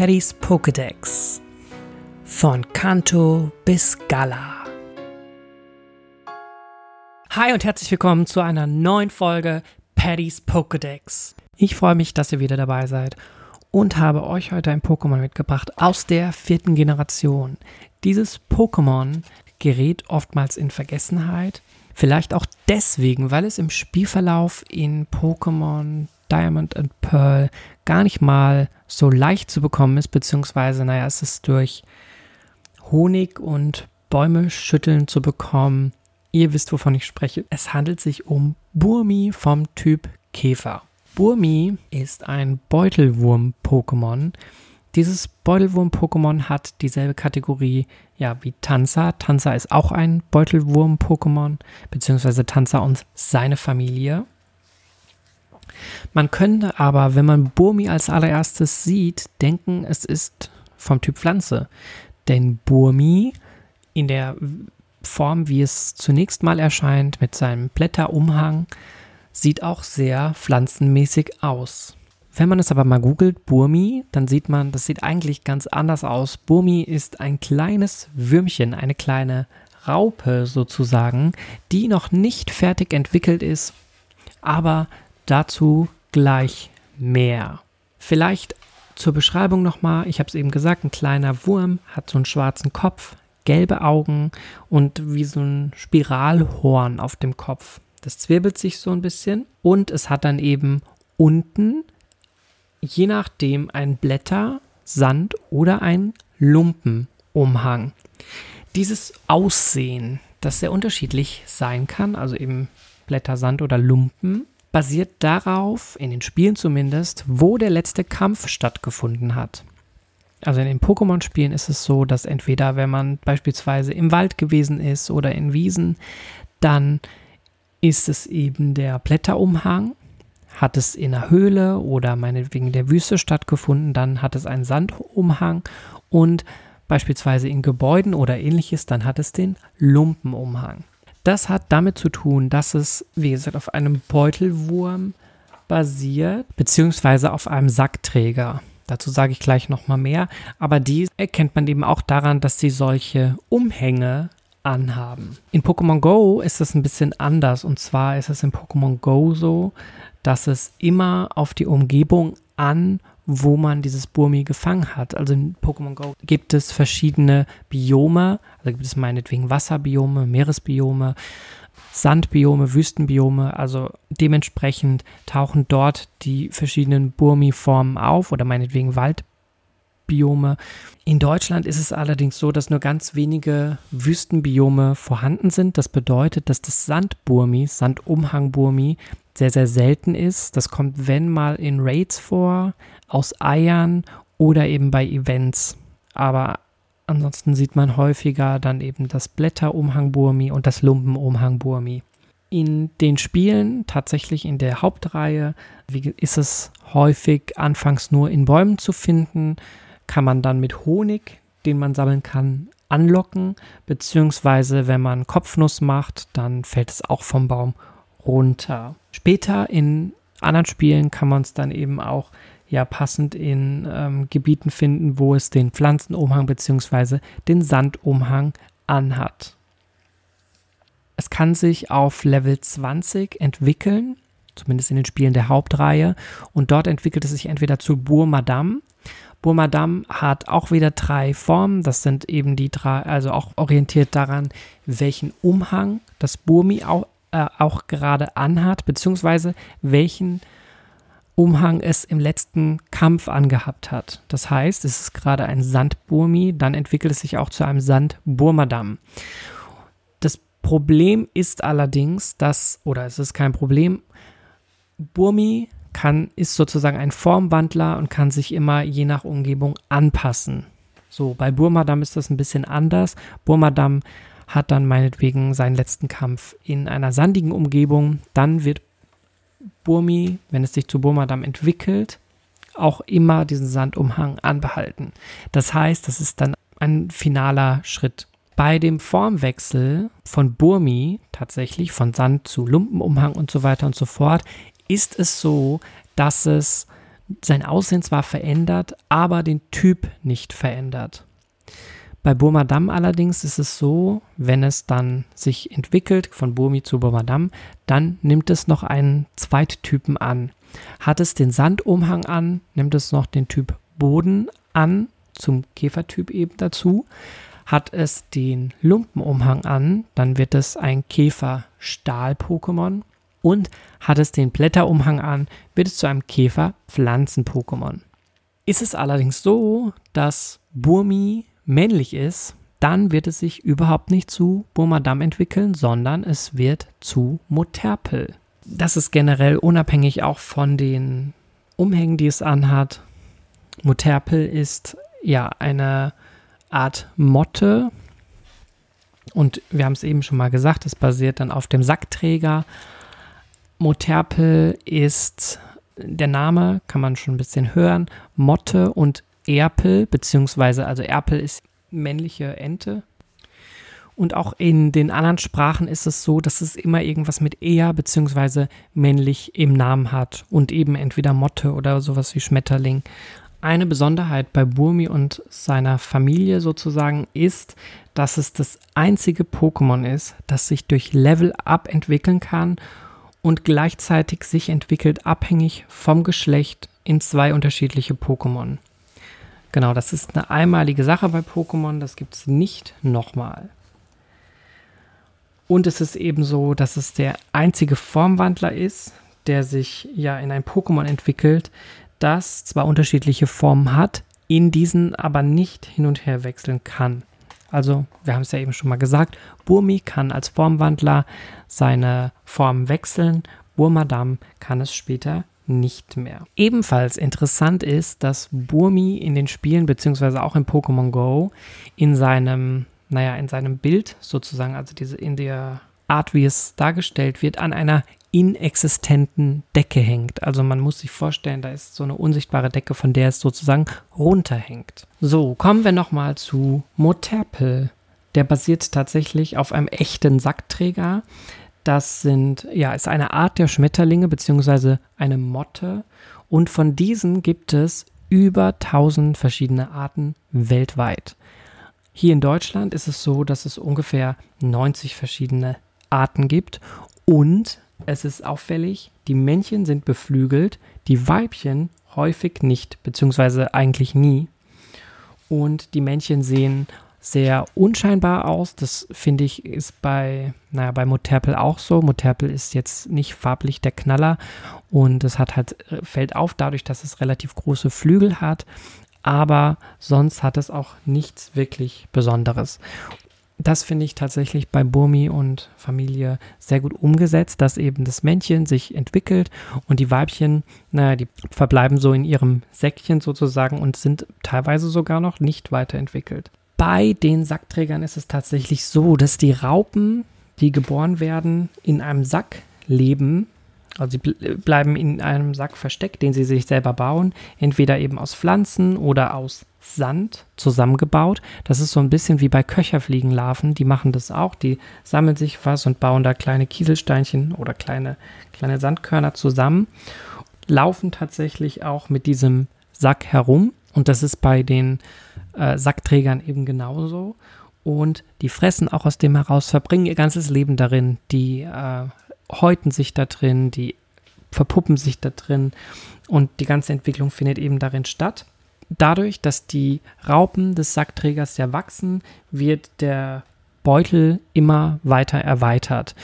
Paddys Pokédex. Von Kanto bis Gala. Hi und herzlich willkommen zu einer neuen Folge Paddys Pokédex. Ich freue mich, dass ihr wieder dabei seid und habe euch heute ein Pokémon mitgebracht aus der vierten Generation. Dieses Pokémon gerät oftmals in Vergessenheit. Vielleicht auch deswegen, weil es im Spielverlauf in Pokémon Diamond and Pearl gar nicht mal so leicht zu bekommen ist, beziehungsweise, naja, es ist durch Honig und Bäume schütteln zu bekommen. Ihr wisst, wovon ich spreche. Es handelt sich um Burmi vom Typ Käfer. Burmi ist ein Beutelwurm-Pokémon. Dieses Beutelwurm-Pokémon hat dieselbe Kategorie ja, wie Tanza. Tanza ist auch ein Beutelwurm-Pokémon, beziehungsweise Tanza und seine Familie. Man könnte aber, wenn man Burmi als allererstes sieht, denken, es ist vom Typ Pflanze. Denn Burmi in der Form, wie es zunächst mal erscheint, mit seinem Blätterumhang, sieht auch sehr pflanzenmäßig aus. Wenn man es aber mal googelt, Burmi, dann sieht man, das sieht eigentlich ganz anders aus. Burmi ist ein kleines Würmchen, eine kleine Raupe sozusagen, die noch nicht fertig entwickelt ist, aber Dazu gleich mehr. Vielleicht zur Beschreibung nochmal. Ich habe es eben gesagt, ein kleiner Wurm hat so einen schwarzen Kopf, gelbe Augen und wie so ein Spiralhorn auf dem Kopf. Das zwirbelt sich so ein bisschen und es hat dann eben unten, je nachdem, ein Blätter, Sand oder ein Lumpenumhang. Dieses Aussehen, das sehr unterschiedlich sein kann, also eben Blätter, Sand oder Lumpen, basiert darauf, in den Spielen zumindest, wo der letzte Kampf stattgefunden hat. Also in den Pokémon-Spielen ist es so, dass entweder, wenn man beispielsweise im Wald gewesen ist oder in Wiesen, dann ist es eben der Blätterumhang. Hat es in der Höhle oder meinetwegen in der Wüste stattgefunden, dann hat es einen Sandumhang und beispielsweise in Gebäuden oder ähnliches, dann hat es den Lumpenumhang. Das hat damit zu tun, dass es, wie gesagt, auf einem Beutelwurm basiert, beziehungsweise auf einem Sackträger. Dazu sage ich gleich nochmal mehr. Aber die erkennt man eben auch daran, dass sie solche Umhänge anhaben. In Pokémon Go ist es ein bisschen anders. Und zwar ist es in Pokémon Go so, dass es immer auf die Umgebung an wo man dieses Burmi gefangen hat. Also in Pokémon Go gibt es verschiedene Biome, also gibt es meinetwegen Wasserbiome, Meeresbiome, Sandbiome, Wüstenbiome, also dementsprechend tauchen dort die verschiedenen Burmi-Formen auf oder meinetwegen Waldbiome. In Deutschland ist es allerdings so, dass nur ganz wenige Wüstenbiome vorhanden sind. Das bedeutet, dass das Sandburmi, Sandumhangburmi, sehr, sehr selten ist. Das kommt, wenn mal in Raids vor, aus Eiern oder eben bei Events. Aber ansonsten sieht man häufiger dann eben das Blätterumhangburmi und das Lumpenumhangburmi. In den Spielen, tatsächlich in der Hauptreihe, ist es häufig anfangs nur in Bäumen zu finden, kann man dann mit Honig, den man sammeln kann, anlocken, beziehungsweise wenn man Kopfnuss macht, dann fällt es auch vom Baum runter. Später in anderen Spielen kann man es dann eben auch ja passend in ähm, Gebieten finden, wo es den Pflanzenumhang bzw. den Sandumhang anhat. Es kann sich auf Level 20 entwickeln, zumindest in den Spielen der Hauptreihe, und dort entwickelt es sich entweder zu Burmadam. Burmadam hat auch wieder drei Formen. Das sind eben die drei, also auch orientiert daran, welchen Umhang das Burmi auch, äh, auch gerade anhat, beziehungsweise welchen Umhang es im letzten Kampf angehabt hat. Das heißt, es ist gerade ein Sandburmi, dann entwickelt es sich auch zu einem Sandburmadam. Das Problem ist allerdings, dass, oder es ist kein Problem, Burmi kann, ist sozusagen ein Formwandler und kann sich immer je nach Umgebung anpassen. So, bei Burmadam ist das ein bisschen anders. Burmadam hat dann meinetwegen seinen letzten Kampf in einer sandigen Umgebung. Dann wird Burmi, wenn es sich zu Burmadam entwickelt, auch immer diesen Sandumhang anbehalten. Das heißt, das ist dann ein finaler Schritt. Bei dem Formwechsel von Burmi, tatsächlich von Sand zu Lumpenumhang und so weiter und so fort, ist es so, dass es sein Aussehen zwar verändert, aber den Typ nicht verändert. Bei Burmadam allerdings ist es so, wenn es dann sich entwickelt von Burmi zu Burmadam, dann nimmt es noch einen Zweittypen an. Hat es den Sandumhang an, nimmt es noch den Typ Boden an, zum Käfertyp eben dazu. Hat es den Lumpenumhang an, dann wird es ein Käfer-Stahl-Pokémon. Und hat es den Blätterumhang an, wird es zu einem Käfer-Pflanzen-Pokémon. Ist es allerdings so, dass Burmi männlich ist, dann wird es sich überhaupt nicht zu Burmadam entwickeln, sondern es wird zu Moterpel. Das ist generell unabhängig auch von den Umhängen, die es anhat. Moterpel ist ja eine Art Motte und wir haben es eben schon mal gesagt, es basiert dann auf dem Sackträger. Moterpel ist der Name, kann man schon ein bisschen hören, Motte und Erpel, beziehungsweise, also Erpel ist männliche Ente. Und auch in den anderen Sprachen ist es so, dass es immer irgendwas mit eher beziehungsweise männlich im Namen hat und eben entweder Motte oder sowas wie Schmetterling. Eine Besonderheit bei Burmi und seiner Familie sozusagen ist, dass es das einzige Pokémon ist, das sich durch Level Up entwickeln kann und gleichzeitig sich entwickelt abhängig vom Geschlecht in zwei unterschiedliche Pokémon. Genau, das ist eine einmalige Sache bei Pokémon, das gibt es nicht nochmal. Und es ist eben so, dass es der einzige Formwandler ist, der sich ja in ein Pokémon entwickelt, das zwar unterschiedliche Formen hat, in diesen aber nicht hin und her wechseln kann. Also, wir haben es ja eben schon mal gesagt, Burmi kann als Formwandler seine Form wechseln, Burmadam kann es später nicht mehr. Ebenfalls interessant ist, dass Burmi in den Spielen beziehungsweise auch in Pokémon Go in seinem, naja, in seinem Bild sozusagen, also diese in der Art, wie es dargestellt wird, an einer inexistenten Decke hängt. Also man muss sich vorstellen, da ist so eine unsichtbare Decke, von der es sozusagen runterhängt. So, kommen wir nochmal zu Moterpel. Der basiert tatsächlich auf einem echten Sackträger. Das sind, ja, ist eine Art der Schmetterlinge beziehungsweise eine Motte. Und von diesen gibt es über 1000 verschiedene Arten weltweit. Hier in Deutschland ist es so, dass es ungefähr 90 verschiedene Arten gibt. Und es ist auffällig, die Männchen sind beflügelt, die Weibchen häufig nicht, beziehungsweise eigentlich nie. Und die Männchen sehen sehr unscheinbar aus. Das finde ich ist bei, naja, bei Moterpel auch so. Moterpel ist jetzt nicht farblich der Knaller und es hat halt, äh, fällt auf dadurch, dass es relativ große Flügel hat. Aber sonst hat es auch nichts wirklich Besonderes. Das finde ich tatsächlich bei Burmi und Familie sehr gut umgesetzt, dass eben das Männchen sich entwickelt und die Weibchen, naja, die verbleiben so in ihrem Säckchen sozusagen und sind teilweise sogar noch nicht weiterentwickelt bei den Sackträgern ist es tatsächlich so, dass die Raupen, die geboren werden, in einem Sack leben. Also sie bleiben in einem Sack versteckt, den sie sich selber bauen, entweder eben aus Pflanzen oder aus Sand zusammengebaut. Das ist so ein bisschen wie bei Köcherfliegenlarven, die machen das auch. Die sammeln sich was und bauen da kleine Kieselsteinchen oder kleine, kleine Sandkörner zusammen. Laufen tatsächlich auch mit diesem Sack herum. Und das ist bei den äh, Sackträgern eben genauso. Und die fressen auch aus dem heraus, verbringen ihr ganzes Leben darin. Die äh, häuten sich da drin, die verpuppen sich da drin und die ganze Entwicklung findet eben darin statt. Dadurch, dass die Raupen des Sackträgers ja wachsen, wird der Beutel immer weiter erweitert.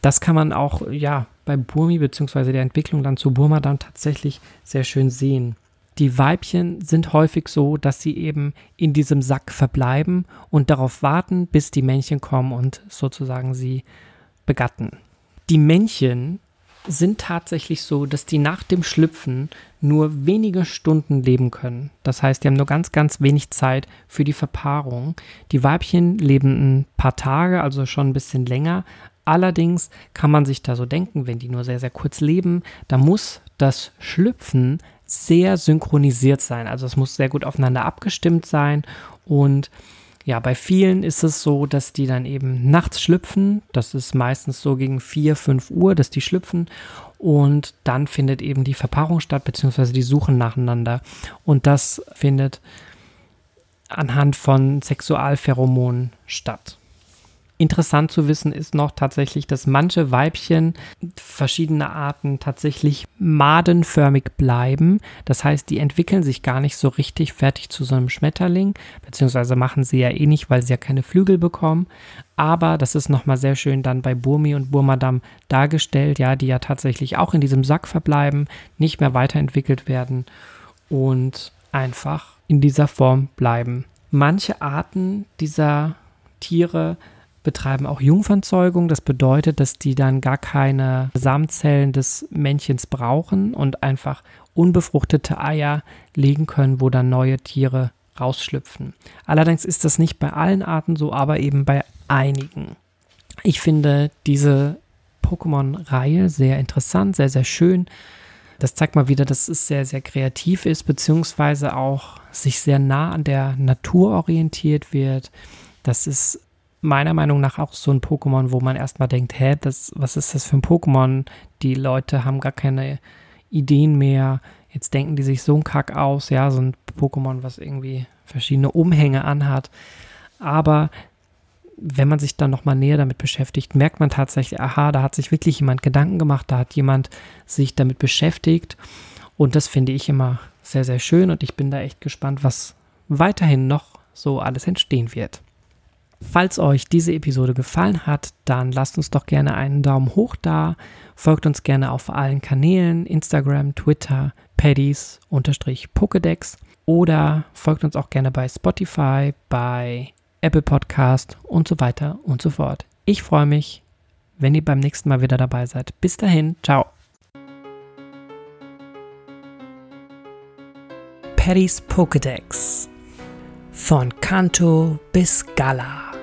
Das kann man auch ja bei Burmi bzw. der Entwicklung dann zu Burma dann tatsächlich sehr schön sehen. Die Weibchen sind häufig so, dass sie eben in diesem Sack verbleiben und darauf warten, bis die Männchen kommen und sozusagen sie begatten. Die Männchen sind tatsächlich so, dass die nach dem Schlüpfen nur wenige Stunden leben können. Das heißt, die haben nur ganz, ganz wenig Zeit für die Verpaarung. Die Weibchen leben ein paar Tage, also schon ein bisschen länger. Allerdings kann man sich da so denken, wenn die nur sehr, sehr kurz leben, da muss das Schlüpfen sehr synchronisiert sein. Also es muss sehr gut aufeinander abgestimmt sein. Und ja, bei vielen ist es so, dass die dann eben nachts schlüpfen. Das ist meistens so gegen 4, 5 Uhr, dass die schlüpfen. und dann findet eben die Verpaarung statt, beziehungsweise die Suchen nacheinander. Und das findet anhand von Sexualpheromonen statt. Interessant zu wissen ist noch tatsächlich, dass manche Weibchen verschiedener Arten tatsächlich madenförmig bleiben. Das heißt, die entwickeln sich gar nicht so richtig fertig zu so einem Schmetterling, beziehungsweise machen sie ja eh nicht, weil sie ja keine Flügel bekommen. Aber das ist nochmal sehr schön dann bei Burmi und Burmadam dargestellt, ja, die ja tatsächlich auch in diesem Sack verbleiben, nicht mehr weiterentwickelt werden und einfach in dieser Form bleiben. Manche Arten dieser Tiere betreiben auch Jungfernzeugung. Das bedeutet, dass die dann gar keine Samenzellen des Männchens brauchen und einfach unbefruchtete Eier legen können, wo dann neue Tiere rausschlüpfen. Allerdings ist das nicht bei allen Arten so, aber eben bei einigen. Ich finde diese Pokémon-Reihe sehr interessant, sehr, sehr schön. Das zeigt mal wieder, dass es sehr, sehr kreativ ist, beziehungsweise auch sich sehr nah an der Natur orientiert wird. Das ist meiner Meinung nach auch so ein Pokémon, wo man erstmal denkt, hä, das, was ist das für ein Pokémon? Die Leute haben gar keine Ideen mehr. Jetzt denken die sich so ein Kack aus, ja, so ein Pokémon, was irgendwie verschiedene Umhänge anhat. Aber wenn man sich dann nochmal näher damit beschäftigt, merkt man tatsächlich, aha, da hat sich wirklich jemand Gedanken gemacht, da hat jemand sich damit beschäftigt. Und das finde ich immer sehr, sehr schön und ich bin da echt gespannt, was weiterhin noch so alles entstehen wird. Falls euch diese Episode gefallen hat, dann lasst uns doch gerne einen Daumen hoch da, folgt uns gerne auf allen Kanälen, Instagram, Twitter, Paddies, Pokédex oder folgt uns auch gerne bei Spotify, bei Apple Podcast und so weiter und so fort. Ich freue mich, wenn ihr beim nächsten Mal wieder dabei seid. Bis dahin, ciao. Paddy's Pokédex von Kanto bis Gala.